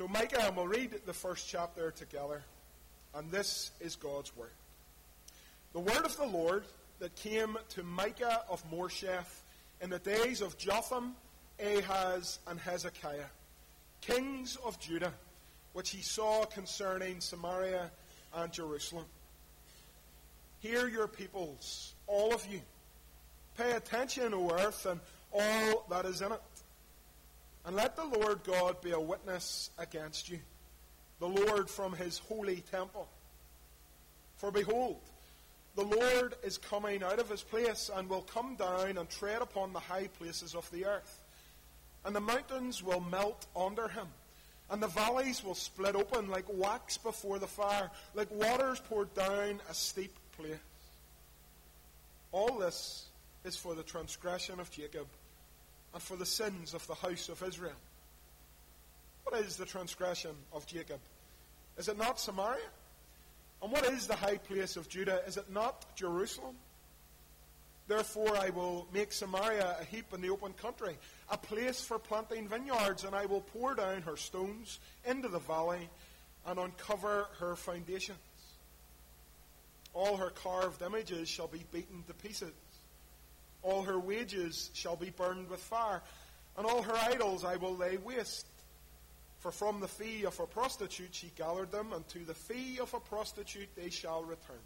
So, Micah, and we'll read the first chapter together. And this is God's word. The word of the Lord that came to Micah of Moresheth in the days of Jotham, Ahaz, and Hezekiah, kings of Judah, which he saw concerning Samaria and Jerusalem. Hear your peoples, all of you. Pay attention, O earth, and all that is in it. And let the Lord God be a witness against you, the Lord from his holy temple. For behold, the Lord is coming out of his place and will come down and tread upon the high places of the earth. And the mountains will melt under him, and the valleys will split open like wax before the fire, like waters poured down a steep place. All this is for the transgression of Jacob and for the sins of the house of Israel. What is the transgression of Jacob? Is it not Samaria? And what is the high place of Judah? Is it not Jerusalem? Therefore, I will make Samaria a heap in the open country, a place for planting vineyards, and I will pour down her stones into the valley and uncover her foundations. All her carved images shall be beaten to pieces. All her wages shall be burned with fire, and all her idols I will lay waste. For from the fee of a prostitute she gathered them, and to the fee of a prostitute they shall return.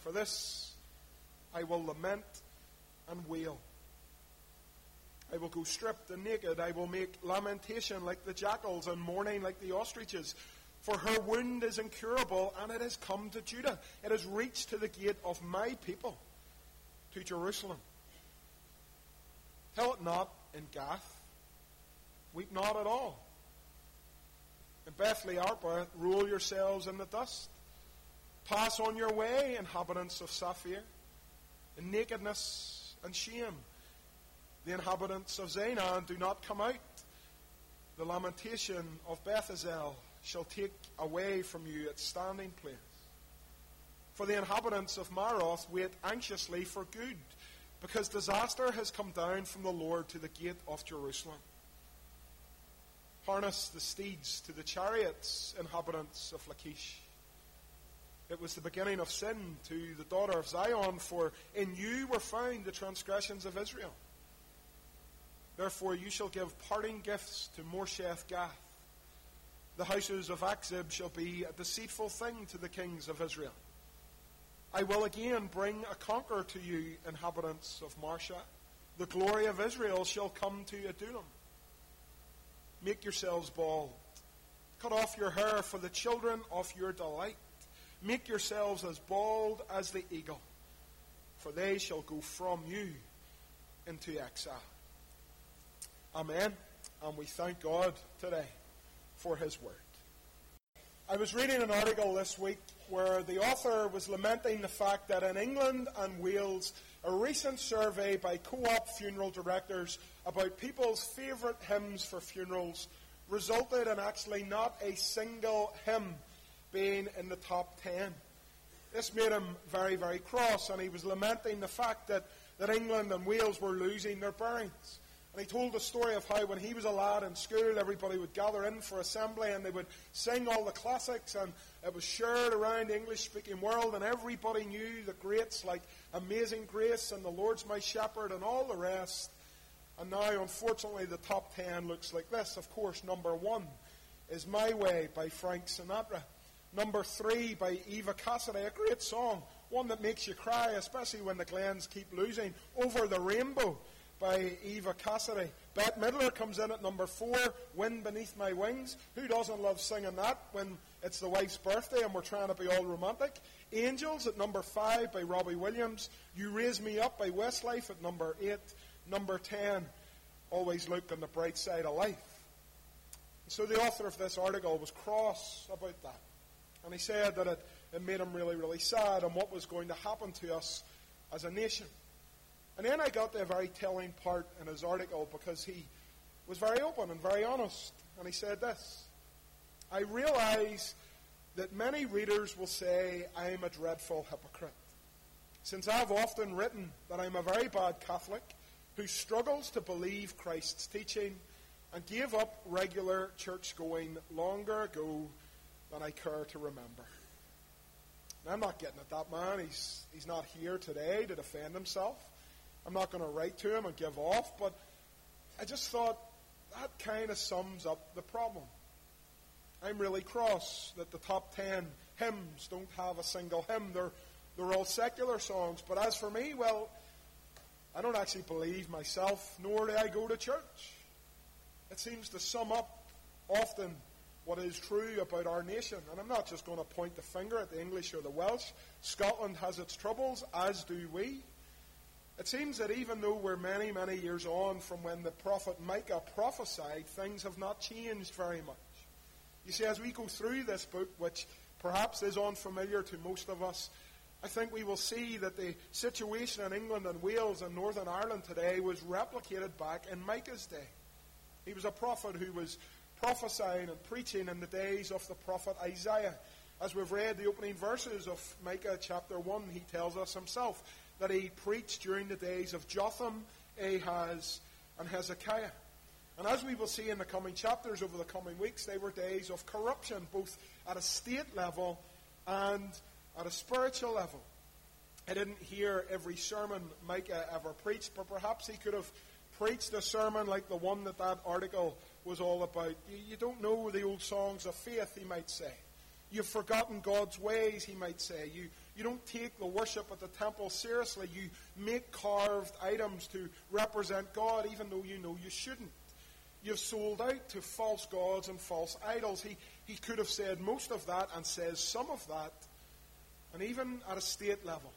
For this I will lament and wail. I will go stripped and naked. I will make lamentation like the jackals and mourning like the ostriches. For her wound is incurable, and it has come to Judah. It has reached to the gate of my people to Jerusalem. Tell it not in Gath. Weep not at all. In Bethlehem, rule yourselves in the dust. Pass on your way, inhabitants of Shaphir, in nakedness and shame. The inhabitants of Zaanan do not come out. The lamentation of Beth Ezel shall take away from you its standing place. For the inhabitants of Maroth wait anxiously for good, because disaster has come down from the Lord to the gate of Jerusalem. Harness the steeds to the chariots, inhabitants of Lachish. It was the beginning of sin to the daughter of Zion, for in you were found the transgressions of Israel. Therefore you shall give parting gifts to Moresheth Gath. The houses of Achzib shall be a deceitful thing to the kings of Israel. I will again bring a conqueror to you, inhabitants of Mareshah. The glory of Israel shall come to Adullam. Make yourselves bald. Cut off your hair for the children of your delight. Make yourselves as bald as the eagle, for they shall go from you into exile. Amen. And we thank God today for his word. I was reading an article this week where the author was lamenting the fact that in England and Wales, a recent survey by co op funeral directors about people's favourite hymns for funerals resulted in actually not a single hymn being in the top 10. This made him very, very cross, and he was lamenting the fact that, that England and Wales were losing their bearings. And he told the story of how when he was a lad in school, everybody would gather in for assembly and they would sing all the classics, and it was shared around the English speaking world, and everybody knew the greats like Amazing Grace and The Lord's My Shepherd and all the rest. And now, unfortunately, the top ten looks like this. Of course, number one is My Way by Frank Sinatra. Number three by Eva Cassidy, a great song, one that makes you cry, especially when the Glens keep losing. Over the Rainbow by Eva Cassidy. Bette Midler comes in at number four, Wind Beneath My Wings. Who doesn't love singing that when it's the wife's birthday and we're trying to be all romantic? Angels at number five by Robbie Williams. You Raise Me Up by Westlife at number eight. Number ten, Always Look on the Bright Side of Life. So the author of this article was cross about that. And he said that it, it made him really, really sad on what was going to happen to us as a nation. And then I got a very telling part in his article because he was very open and very honest. And he said this I realize that many readers will say I am a dreadful hypocrite, since I've often written that I'm a very bad Catholic who struggles to believe Christ's teaching and gave up regular church going longer ago than I care to remember. And I'm not getting at that man. He's, he's not here today to defend himself. I'm not going to write to him and give off, but I just thought that kind of sums up the problem. I'm really cross that the top ten hymns don't have a single hymn. They're, they're all secular songs. But as for me, well, I don't actually believe myself, nor do I go to church. It seems to sum up often what is true about our nation. And I'm not just going to point the finger at the English or the Welsh. Scotland has its troubles, as do we. It seems that even though we're many, many years on from when the prophet Micah prophesied, things have not changed very much. You see, as we go through this book, which perhaps is unfamiliar to most of us, I think we will see that the situation in England and Wales and Northern Ireland today was replicated back in Micah's day. He was a prophet who was prophesying and preaching in the days of the prophet Isaiah. As we've read the opening verses of Micah chapter 1, he tells us himself that he preached during the days of Jotham, Ahaz, and Hezekiah. And as we will see in the coming chapters over the coming weeks, they were days of corruption, both at a state level and at a spiritual level. I didn't hear every sermon Micah ever preached, but perhaps he could have preached a sermon like the one that that article was all about. You, don't know the old songs of faith, he might say. You've forgotten God's ways, he might say. You, you don't take the worship at the temple seriously. You make carved items to represent God, even though you know you shouldn't. You've sold out to false gods and false idols. He, he could have said most of that and says some of that, and even at a state level.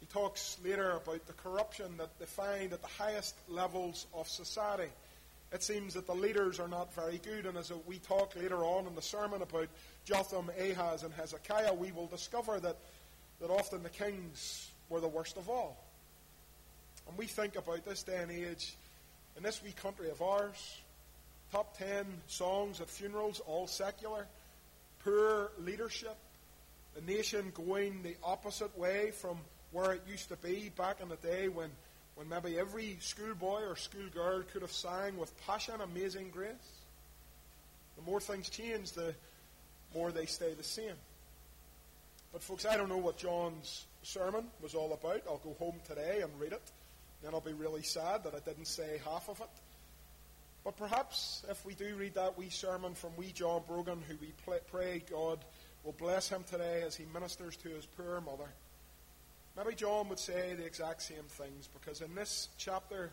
He talks later about the corruption that they find at the highest levels of society. It seems that the leaders are not very good, and as we talk later on in the sermon about Jotham, Ahaz, and Hezekiah, we will discover that, that often the kings were the worst of all. And we think about this day and age in this wee country of ours, top ten songs at funerals, all secular, poor leadership, the nation going the opposite way from where it used to be back in the day when, when maybe every schoolboy or schoolgirl could have sang with passion Amazing Grace. The more things change, the more they stay the same. But, folks, I don't know what John's sermon was all about. I'll go home today and read it. Then I'll be really sad that I didn't say half of it. But perhaps if we do read that wee sermon from wee John Brogan, who we pray God will bless him today as he ministers to his poor mother, maybe John would say the exact same things because in this chapter,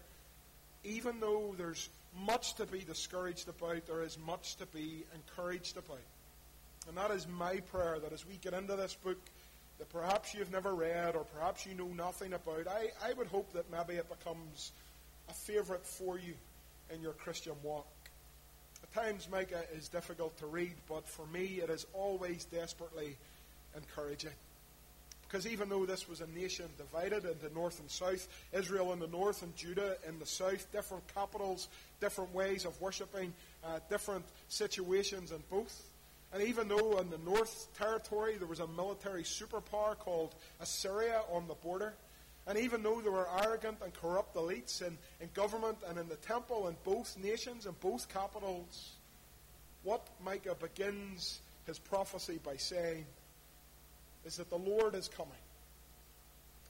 even though there's much to be discouraged about, there is much to be encouraged about. And that is my prayer that as we get into this book, that perhaps you've never read or perhaps you know nothing about, I, I would hope that maybe it becomes a favourite for you in your Christian walk. At times, Micah is difficult to read, but for me, it is always desperately encouraging. Because even though this was a nation divided into north and south, Israel in the north and Judah in the south, different capitals, different ways of worshipping, uh, different situations in both, and even though in the North Territory there was a military superpower called Assyria on the border, and even though there were arrogant and corrupt elites in, in government and in the temple in both nations and both capitals, what Micah begins his prophecy by saying is that the Lord is coming.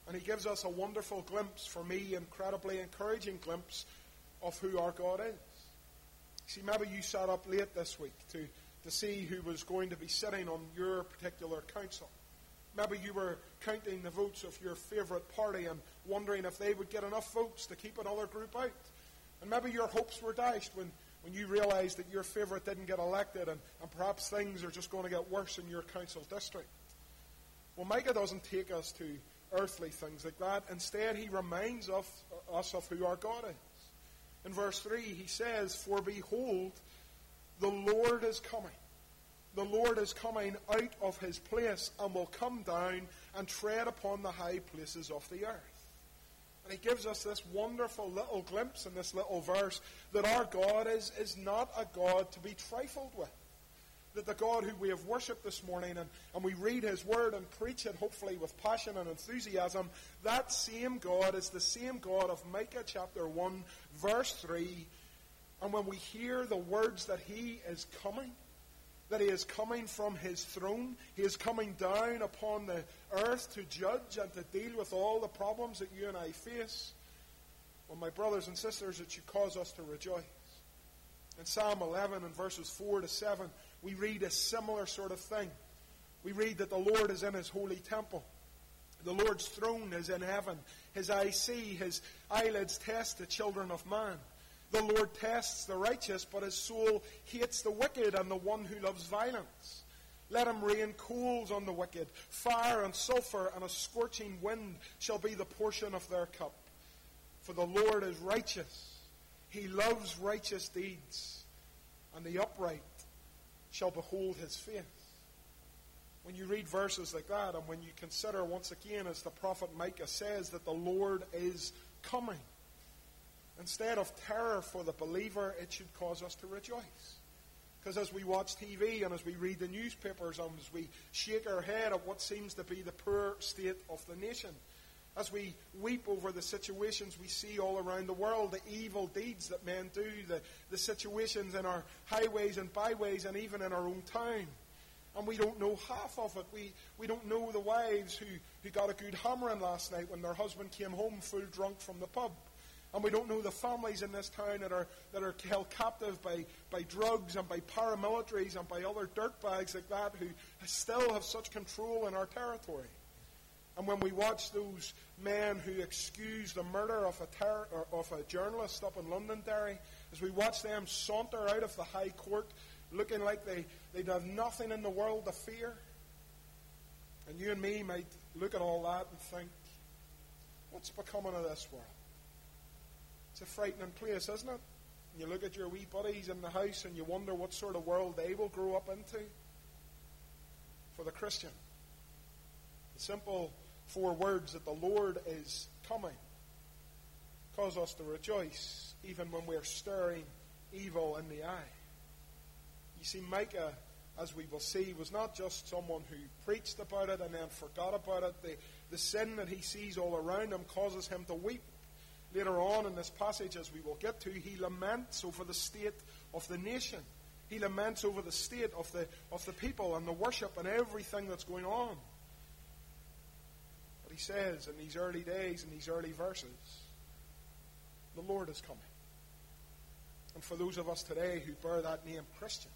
And he gives us a wonderful glimpse, for me, incredibly encouraging glimpse of who our God is. See, maybe you sat up late this week to to see who was going to be sitting on your particular council. Maybe you were counting the votes of your favourite party and wondering if they would get enough votes to keep another group out. And maybe your hopes were dashed when, when you realised that your favourite didn't get elected and, and perhaps things are just going to get worse in your council district. Well, Micah doesn't take us to earthly things like that. Instead, he reminds us of who our God is. In verse 3, he says, For behold, the Lord is coming. The Lord is coming out of his place and will come down and tread upon the high places of the earth. And he gives us this wonderful little glimpse in this little verse that our God is, is not a God to be trifled with. That the God who we have worshipped this morning and, and we read his word and preach it hopefully with passion and enthusiasm, that same God is the same God of Micah chapter 1, verse 3 And when we hear the words that He is coming, that He is coming from His throne, He is coming down upon the earth to judge and to deal with all the problems that you and I face, well, my brothers and sisters, it should cause us to rejoice. In Psalm 11 and verses 4 to 7, we read a similar sort of thing. We read that the Lord is in His holy temple. The Lord's throne is in heaven. His eyes see, His eyelids test the children of man. The Lord tests the righteous, but his soul hates the wicked and the one who loves violence. Let him rain coals on the wicked. Fire and sulfur and a scorching wind shall be the portion of their cup. For the Lord is righteous. He loves righteous deeds, and the upright shall behold his face. When you read verses like that, and when you consider once again, as the prophet Micah says, that the Lord is coming, instead of terror for the believer, it should cause us to rejoice. Because as we watch TV and as we read the newspapers and as we shake our head at what seems to be the poor state of the nation, as we weep over the situations we see all around the world, the evil deeds that men do, the, the situations in our highways and byways and even in our own town. And we don't know half of it. We, we don't know the wives who, who got a good hammering last night when their husband came home full drunk from the pub. And we don't know the families in this town that are, that are held captive by, by drugs and by paramilitaries and by other dirtbags like that who still have such control in our territory. And when we watch those men who excuse the murder of a, ter- of a journalist up in Londonderry, as we watch them saunter out of the High Court looking like they, they'd have nothing in the world to fear, and you and me might look at all that and think, what's becoming of this world? It's a frightening place, isn't it? You look at your wee buddies in the house and you wonder what sort of world they will grow up into. For the Christian, the simple four words that the Lord is coming cause us to rejoice even when we're staring evil in the eye. You see, Micah, as we will see, was not just someone who preached about it and then forgot about it. The, the sin that he sees all around him causes him to weep. Later on in this passage, as we will get to, he laments over the state of the nation. He laments over the state of the, of the people and the worship and everything that's going on But he says in these early days, in these early verses, the Lord is coming. And for those of us today who bear that name Christian,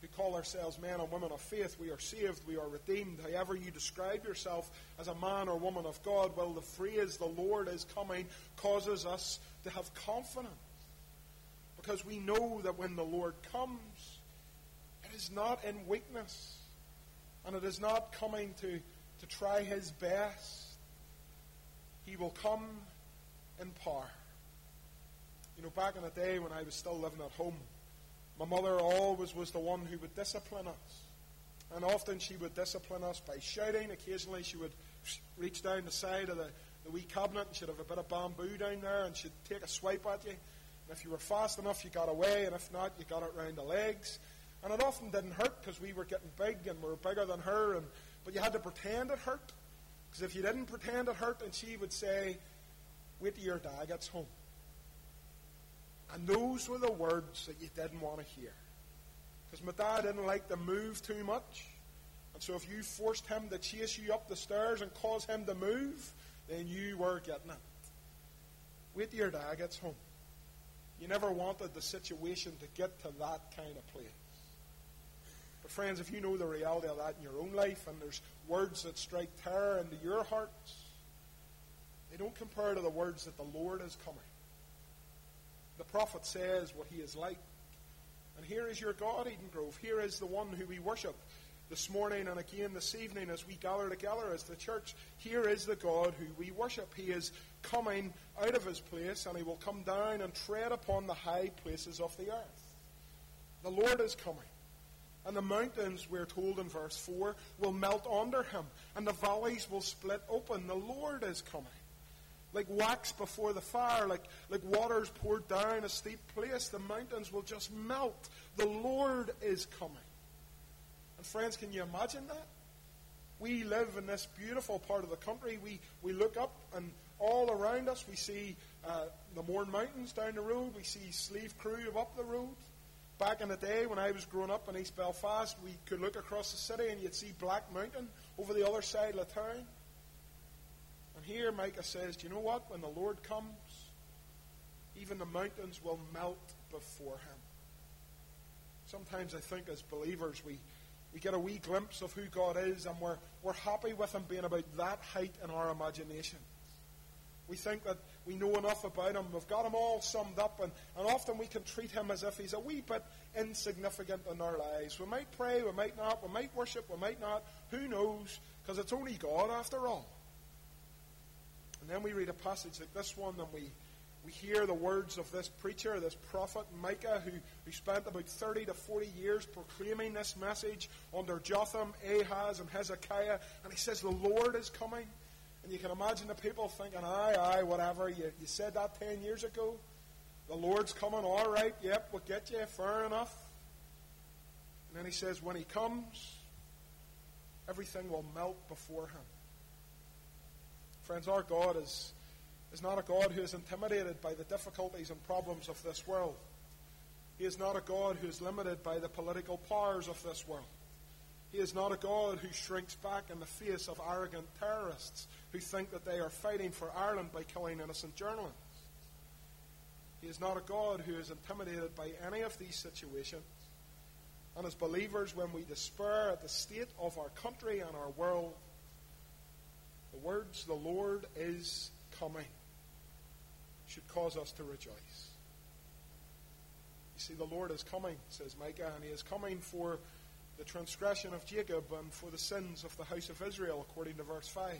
who call ourselves men and women of faith, we are saved, we are redeemed. However, you describe yourself as a man or woman of God, well, the phrase the Lord is coming causes us to have confidence. Because we know that when the Lord comes, it is not in weakness, and it is not coming to to try his best, he will come in power. You know, back in the day when I was still living at home, my mother always was the one who would discipline us. And often she would discipline us by shouting. Occasionally she would reach down the side of the, the wee cabinet and she'd have a bit of bamboo down there and she'd take a swipe at you. And if you were fast enough, you got away, and if not, you got it round the legs. And it often didn't hurt because we were getting big and we were bigger than her, and but you had to pretend it hurt. Because if you didn't pretend it hurt, then she would say, Wait till your dad gets home. And those were the words that you didn't want to hear. Because my dad didn't like to move too much. And so if you forced him to chase you up the stairs and cause him to move, then you were getting it. Wait till your dad gets home. You never wanted the situation to get to that kind of place. But friends, if you know the reality of that in your own life and there's words that strike terror into your hearts, they don't compare to the words that the Lord is coming. The prophet says what he is like. And here is your God, Eden Grove. Here is the one who we worship this morning and again this evening as we gather together as the church. Here is the God who we worship. He is coming out of his place and he will come down and tread upon the high places of the earth. The Lord is coming. And the mountains, we're told in verse 4, will melt under him, and the valleys will split open. The Lord is coming. Like wax before the fire, like, like waters poured down a steep place, the mountains will just melt. The Lord is coming. And friends, can you imagine that? We live in this beautiful part of the country. We, we look up and all around us. We see uh, the Mourne Mountains down the road. We see Slieve Croob up the road. Back in the day when I was growing up in East Belfast, we could look across the city and you'd see Black Mountain over the other side of the town. And here Micah says, Do you know what? When the Lord comes, even the mountains will melt before him. Sometimes I think as believers we, we get a wee glimpse of who God is and we're, we're happy with him being about that height in our imagination. We think that we know enough about him. We've got him all summed up, and, and often we can treat him as if he's a wee bit insignificant in our lives. We might pray, we might not, we might worship, we might not. Who knows? Because it's only God after all. And then we read a passage like this one, and we, we hear the words of this preacher, this prophet Micah, who, who spent about 30 to 40 years proclaiming this message under Jotham, Ahaz, and Hezekiah. And he says, The Lord is coming. And you can imagine the people thinking, aye, aye, whatever. You, you said that 10 years ago. The Lord's coming, all right, yep, we'll get you, fair enough. And then he says, when he comes, everything will melt before him. Friends, our God is, is not a God who is intimidated by the difficulties and problems of this world. He is not a God who is limited by the political powers of this world. He is not a God who shrinks back in the face of arrogant terrorists who think that they are fighting for Ireland by killing innocent journalists. He is not a God who is intimidated by any of these situations. And as believers, when we despair at the state of our country and our world, the words, the Lord is coming, should cause us to rejoice. You see, the Lord is coming, says Micah, and he is coming for the transgression of Jacob and for the sins of the house of Israel, according to verse 5.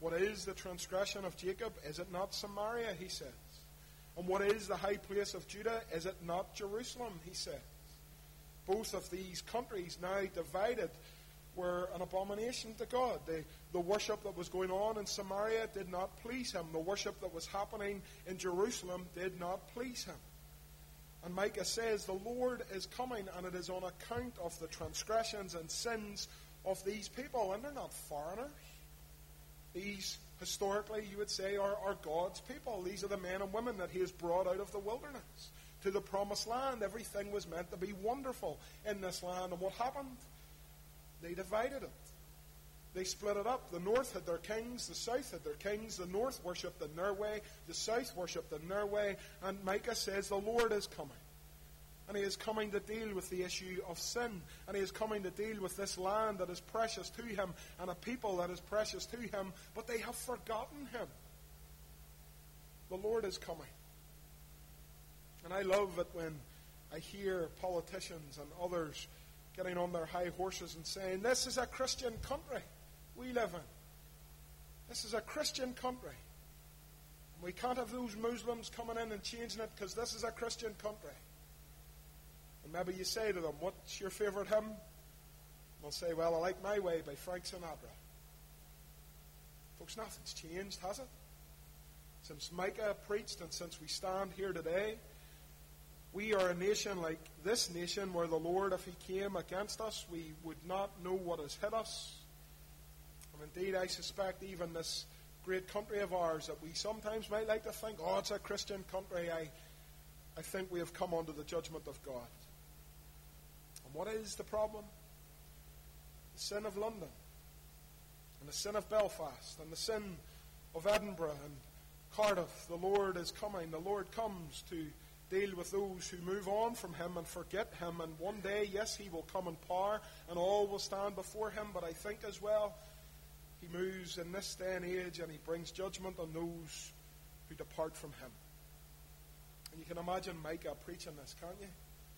What is the transgression of Jacob? Is it not Samaria, he says? And what is the high place of Judah? Is it not Jerusalem, he says? Both of these countries now divided were an abomination to God. The, the worship that was going on in Samaria did not please him. The worship that was happening in Jerusalem did not please him. And Micah says, The Lord is coming, and it is on account of the transgressions and sins of these people. And they're not foreigners. These, historically, you would say, are, are God's people. These are the men and women that He has brought out of the wilderness to the promised land. Everything was meant to be wonderful in this land. And what happened? They divided it. They split it up. The north had their kings, the south had their kings. The north worshipped in their way, the south worshipped in their way. And Micah says, The Lord is coming. And he is coming to deal with the issue of sin. And he is coming to deal with this land that is precious to him and a people that is precious to him, but they have forgotten him. The Lord is coming. And I love it when I hear politicians and others getting on their high horses and saying, This is a Christian country we live in. This is a Christian country. We can't have those Muslims coming in and changing it because this is a Christian country. And maybe you say to them, What's your favourite hymn? They'll say, Well, I like My Way by Frank Sinatra. Folks, nothing's changed, has it? Since Micah preached and since we stand here today, we are a nation like this nation where the Lord, if He came against us, we would not know what has hit us. And indeed, I suspect even this great country of ours that we sometimes might like to think, oh, it's a Christian country, I, I think we have come under the judgment of God. And what is the problem? The sin of London, and the sin of Belfast, and the sin of Edinburgh and Cardiff. The Lord is coming. The Lord comes to deal with those who move on from him and forget him. And one day, yes, he will come in power and all will stand before him. But I think as well he moves in this day and age and he brings judgment on those who depart from him. And you can imagine Micah preaching this, can't you?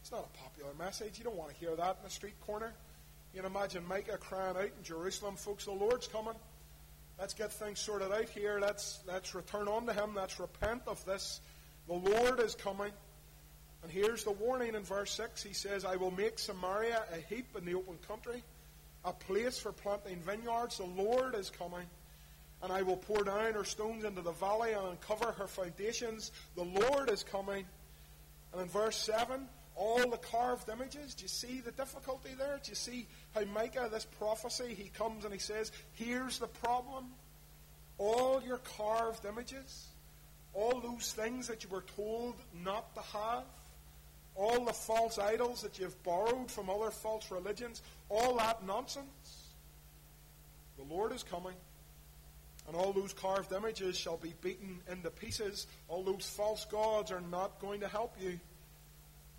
It's not a popular message. You don't want to hear that in the street corner. You can imagine Micah crying out in Jerusalem, folks, the Lord's coming. Let's get things sorted out here. Let's, let's return unto him. Let's repent of this. The Lord is coming. And here's the warning in verse 6. He says, I will make Samaria a heap in the open country a place for planting vineyards. The Lord is coming. And I will pour down her stones into the valley and uncover her foundations. The Lord is coming. And in verse 7, all the carved images. Do you see the difficulty there? Do you see how Micah, this prophecy, he comes and he says, Here's the problem. all your carved images, all those things that you were told not to have, all the false idols that you've borrowed from other false religions, all that nonsense. The Lord is coming, and all those carved images shall be beaten into pieces. All those false gods are not going to help you.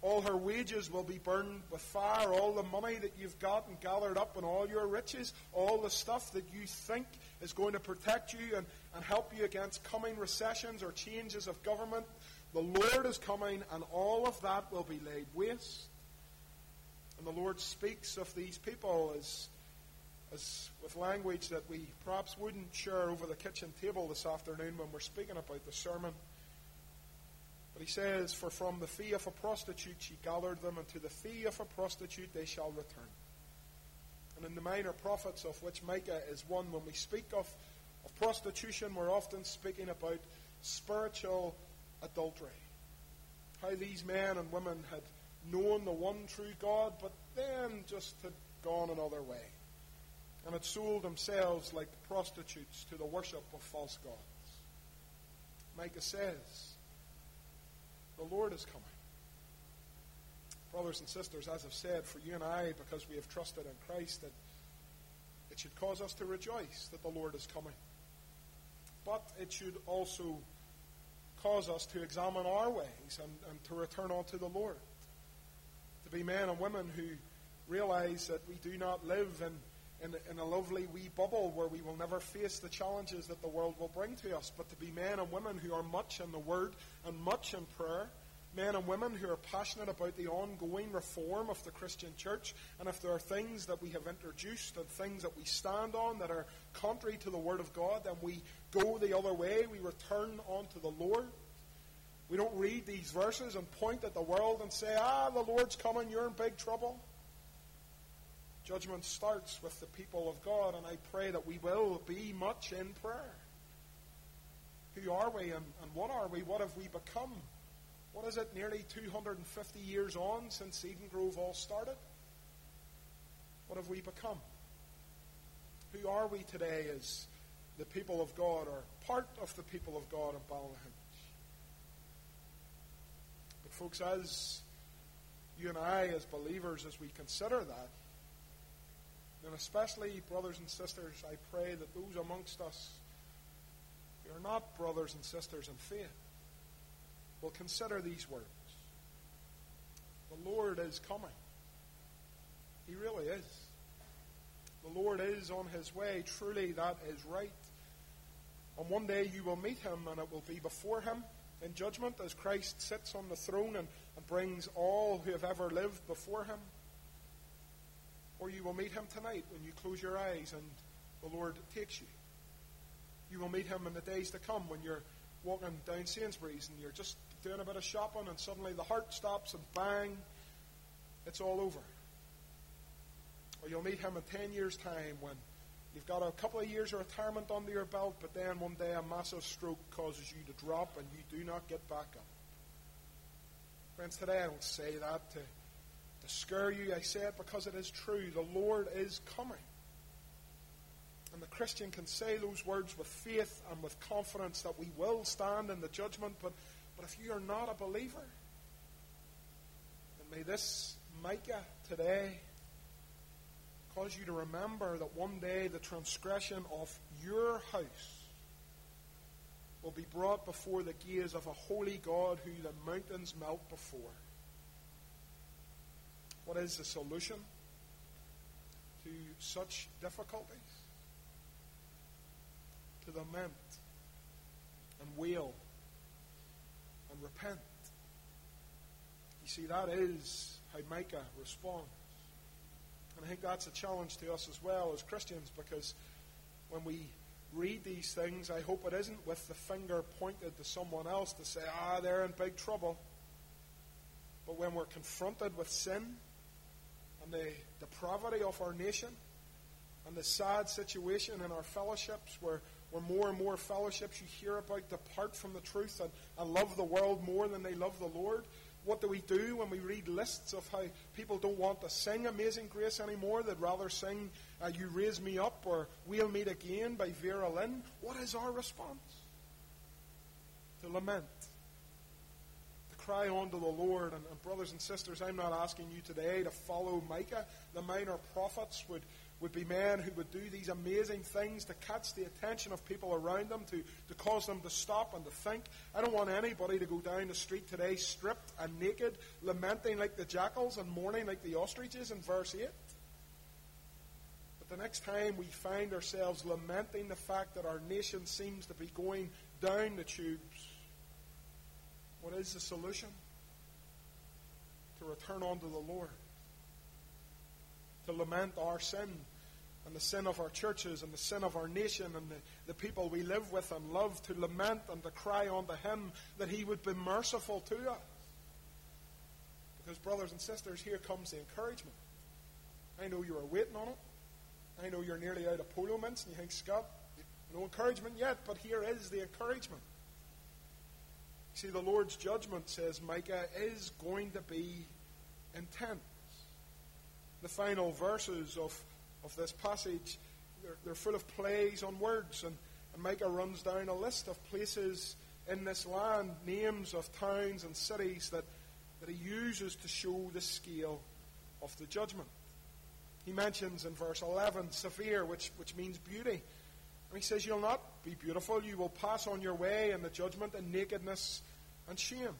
All her wages will be burned with fire. All the money that you've got and gathered up and all your riches, all the stuff that you think is going to protect you and, and help you against coming recessions or changes of government, the Lord is coming and all of that will be laid waste. And the Lord speaks of these people as, as with language that we perhaps wouldn't share over the kitchen table this afternoon when we're speaking about the sermon. But he says, For from the fee of a prostitute she gathered them, and to the fee of a prostitute they shall return. And in the minor prophets, of which Micah is one, when we speak of, of prostitution, we're often speaking about spiritual adultery. How these men and women had known the one true God, but then just had gone another way and had sold themselves like prostitutes to the worship of false gods. Micah says, the Lord is coming. Brothers and sisters, as I've said, for you and I, because we have trusted in Christ, that it should cause us to rejoice that the Lord is coming. But it should also cause us to examine our ways and, and to return unto the Lord. To be men and women who realize that we do not live in, in, in, a lovely wee bubble where we will never face the challenges that the world will bring to us, but to be men and women who are much in the Word and much in prayer, men and women who are passionate about the ongoing reform of the Christian church, and if there are things that we have introduced and things that we stand on that are contrary to the Word of God, then we go the other way, we return unto the Lord. We don't read these verses and point at the world and say, ah, the Lord's coming, you're in big trouble. Judgment starts with the people of God, and I pray that we will be much in prayer. Who are we and, and what are we? What have we become? What is it, nearly 250 years on since Eden Grove all started? What have we become? Who are we today as the people of God or part of the people of God in Ballynahinch? But, folks, as you and I, as believers, as we consider that, and especially, brothers and sisters, I pray that those amongst us who are not brothers and sisters in faith will consider these words. The Lord is coming. He really is. The Lord is on his way. Truly, that is right. On one day you will meet him, and it will be before him in judgment as Christ sits on the throne and, and brings all who have ever lived before him. Or you will meet him tonight when you close your eyes and the Lord takes you. You will meet him in the days to come when you're walking down Sainsbury's and you're just doing a bit of shopping and suddenly the heart stops and bang, it's all over. Or you'll meet him in 10 years' time when you've got a couple of years of retirement under your belt, but then one day a massive stroke causes you to drop and you do not get back up. Friends, today I don't say that to to scare you. I say it because it is true. The Lord is coming. And the Christian can say those words with faith and with confidence that we will stand in the judgment. But, but if you are not a believer, then may this Micah today cause you to remember that one day the transgression of your house will be brought before the gaze of a holy God who the mountains melt before. What is the solution to such difficulties? To the lament and wail and repent. You see, that is how Micah responds. And I think that's a challenge to us as well as Christians because when we read these things, I hope it isn't with the finger pointed to someone else to say, ah, they're in big trouble. But when we're confronted with sin, and the depravity of our nation and the sad situation in our fellowships where, where more and more fellowships you hear about depart from the truth and, and love the world more than they love the Lord, what do we do when we read lists of how people don't want to sing Amazing Grace anymore? They'd rather sing uh, You Raise Me Up or We'll Meet Again by Vera Lynn. What is our response? To lament. To cry unto the Lord. And, and brothers and sisters, I'm not asking you today to follow Micah. The minor prophets would would be men who would do these amazing things to catch the attention of people around them, to, to cause them to stop and to think. I don't want anybody to go down the street today stripped and naked, lamenting like the jackals and mourning like the ostriches in verse 8. But the next time we find ourselves lamenting the fact that our nation seems to be going down the tubes, what is the solution? To return unto the Lord to lament our sin and the sin of our churches and the sin of our nation and the, the people we live with and love, to lament and to cry unto Him that He would be merciful to us. Because, brothers and sisters, here comes the encouragement. I know you are waiting on it. I know you're nearly out of polo mints and you think, Scott, no encouragement yet, but here is the encouragement. See, the Lord's judgment, says Micah, is going to be intense the final verses of, of this passage, they're, they're full of plays on words. And, and Micah runs down a list of places in this land, names of towns and cities that, that he uses to show the scale of the judgment. He mentions in verse 11 Shaphir, which, which means beauty. And he says, You'll not be beautiful. You will pass on your way in the judgment and nakedness and shame.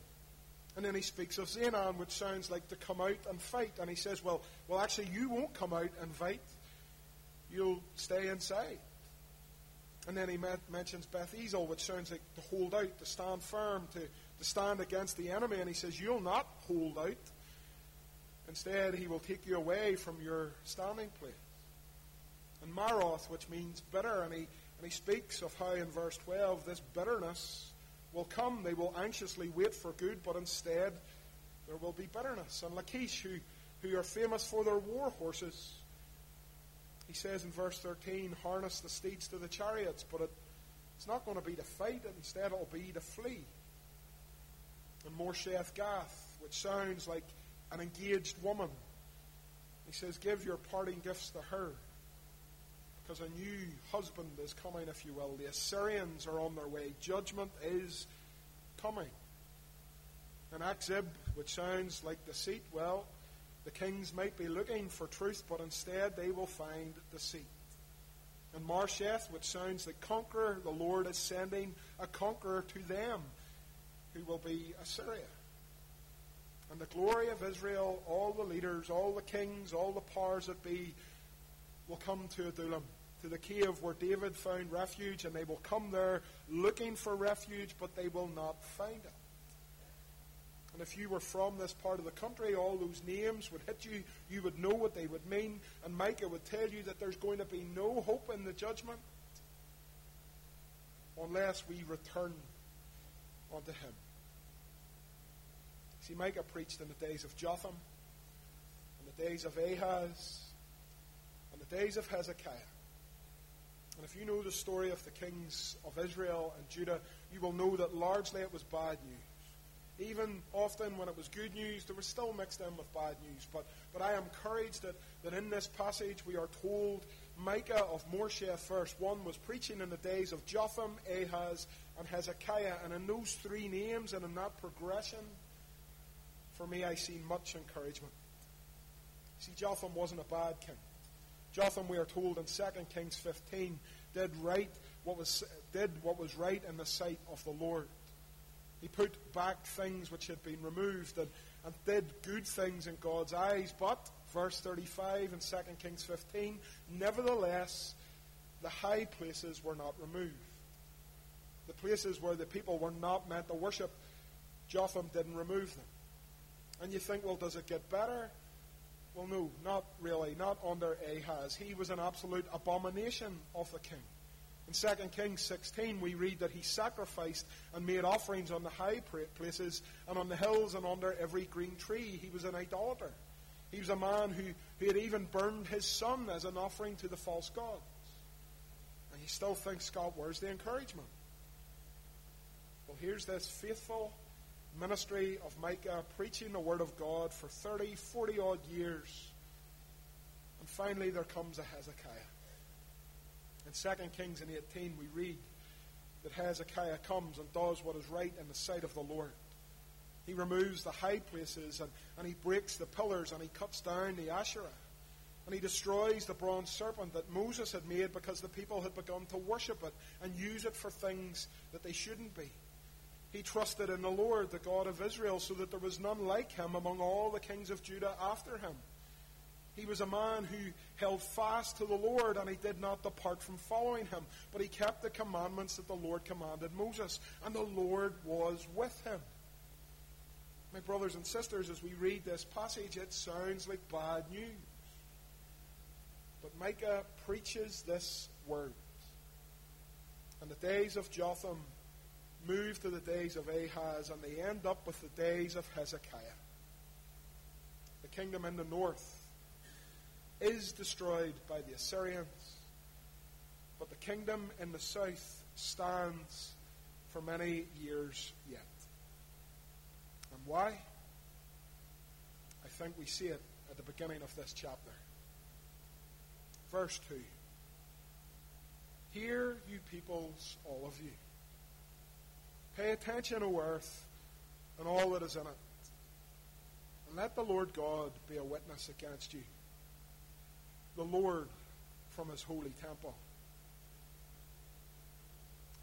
And then he speaks of Zaanan, which sounds like to come out and fight. And he says, well, well, actually, you won't come out and fight. You'll stay inside. And then he mentions Beth Ezel, which sounds like to hold out, to stand firm, to, to stand against the enemy. And he says, You'll not hold out. Instead, he will take you away from your standing place. And Maroth, which means bitter, and he, and he speaks of how in verse 12 this bitterness will come. They will anxiously wait for good, but instead there will be bitterness. And Lachish, who, who are famous for their war horses, he says in verse 13, harness the steeds to the chariots, but it, it's not going to be to fight, instead it'll be to flee. And Moresheth Gath, which sounds like an engaged woman, he says, give your parting gifts to her because a new husband is coming, if you will. The Assyrians are on their way. Judgment is coming. And Achzib, which sounds like deceit, well, the kings might be looking for truth, but instead they will find deceit. And Moresheth, which sounds like conqueror, the Lord is sending a conqueror to them, who will be Assyria. And the glory of Israel, all the leaders, all the kings, all the powers that be, will come to Adullam to the cave where David found refuge, and they will come there looking for refuge, but they will not find it. And if you were from this part of the country, all those names would hit you. You would know what they would mean. And Micah would tell you that there's going to be no hope in the judgment unless we return unto him. See, Micah preached in the days of Jotham, in the days of Ahaz, in the days of Hezekiah. And if you know the story of the kings of Israel and Judah, you will know that largely it was bad news. Even often when it was good news, there was still mixed in with bad news. But, but I am encouraged that, that in this passage we are told Micah of Moresheth, first. 1, was preaching in the days of Jotham, Ahaz, and Hezekiah. And in those three names and in that progression, for me, I see much encouragement. See, Jotham wasn't a bad king. Jotham, we are told in 2 Kings 15, did right what was did what was right in the sight of the Lord. He put back things which had been removed and, and did good things in God's eyes. But, verse 35 in 2 Kings 15, nevertheless, the high places were not removed. The places where the people were not meant to worship, Jotham didn't remove them. And you think, well, does it get better? Well, no, not really. Not under Ahaz. He was an absolute abomination of the king. In 2 Kings 16, we read that he sacrificed and made offerings on the high places and on the hills and under every green tree. He was an idolater. He was a man who, who had even burned his son as an offering to the false gods. And he still thinks, God, where's the encouragement? Well, here's this faithful ministry of Micah, preaching the Word of God for 30, 40 odd years. And finally, there comes a Hezekiah. In 2 Kings in 18, we read that Hezekiah comes and does what is right in the sight of the Lord. He removes the high places and, and he breaks the pillars and he cuts down the Asherah. And he destroys the bronze serpent that Moses had made because the people had begun to worship it and use it for things that they shouldn't be. He trusted in the Lord, the God of Israel, so that there was none like him among all the kings of Judah after him. He was a man who held fast to the Lord and he did not depart from following him, but he kept the commandments that the Lord commanded Moses, and the Lord was with him. My brothers and sisters, as we read this passage, it sounds like bad news. But Micah preaches this word. And the days of Jotham move to the days of Ahaz, and they end up with the days of Hezekiah. The kingdom in the north is destroyed by the Assyrians, but the kingdom in the south stands for many years yet. And why? I think we see it at the beginning of this chapter. Verse 2. Hear, you peoples, all of you. Pay attention, O earth, and all that is in it. And let the Lord God be a witness against you. The Lord from his holy temple.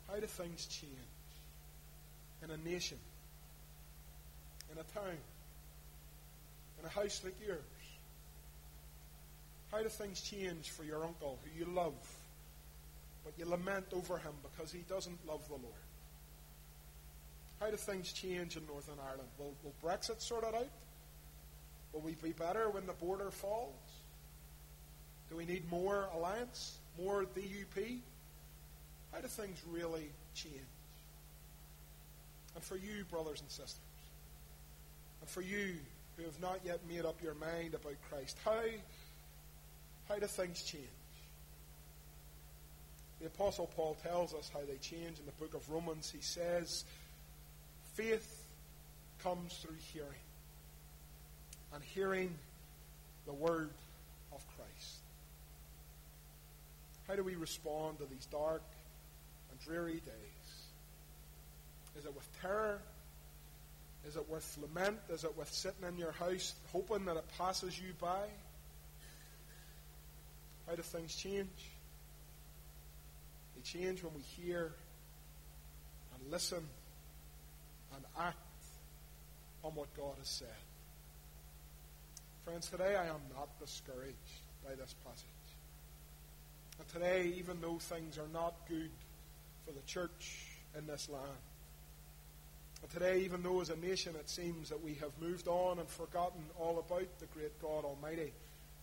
How do things change in a nation, in a town, in a house like yours? How do things change for your uncle who you love, but you lament over him because he doesn't love the Lord? How do things change in Northern Ireland? Will, will Brexit sort it out? Will we be better when the border falls? Do we need more alliance? More DUP? How do things really change? And for you, brothers and sisters, and for you who have not yet made up your mind about Christ, how how do things change? The Apostle Paul tells us how they change in the book of Romans. He says, faith comes through hearing, and hearing the word of Christ. How do we respond to these dark and dreary days? Is it with terror? Is it with lament? Is it with sitting in your house hoping that it passes you by? How do things change? They change when we hear and listen and act on what God has said. Friends, today I am not discouraged by this passage. And today, even though things are not good for the church in this land, and today, even though as a nation it seems that we have moved on and forgotten all about the great God Almighty,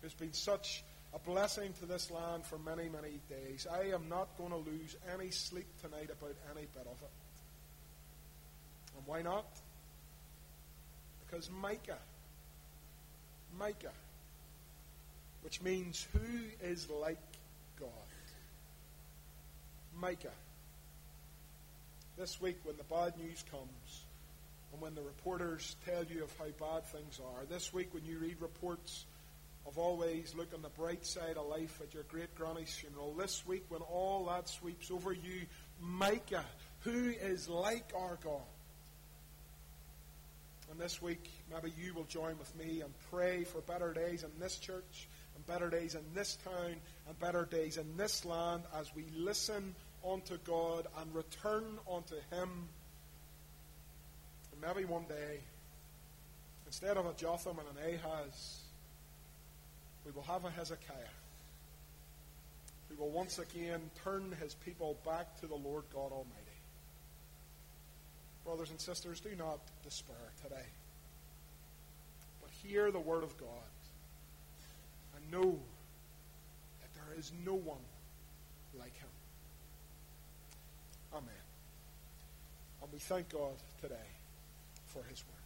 who's been such a blessing to this land for many, many days. I am not going to lose any sleep tonight about any bit of it. And why not? Because Micah, Micah, which means who is like God? Micah. This week, when the bad news comes, and when the reporters tell you of how bad things are, this week, when you read reports of always look on the bright side of life at your great granny's funeral. This week, when all that sweeps over you, Micah, who is like our God. And this week, maybe you will join with me and pray for better days in this church, and better days in this town, and better days in this land as we listen unto God and return unto Him. And maybe one day, instead of a Jotham and an Ahaz, we will have a Hezekiah who will once again turn his people back to the Lord God Almighty. Brothers and sisters, do not despair today, but hear the word of God and know that there is no one like him. Amen. And we thank God today for his word.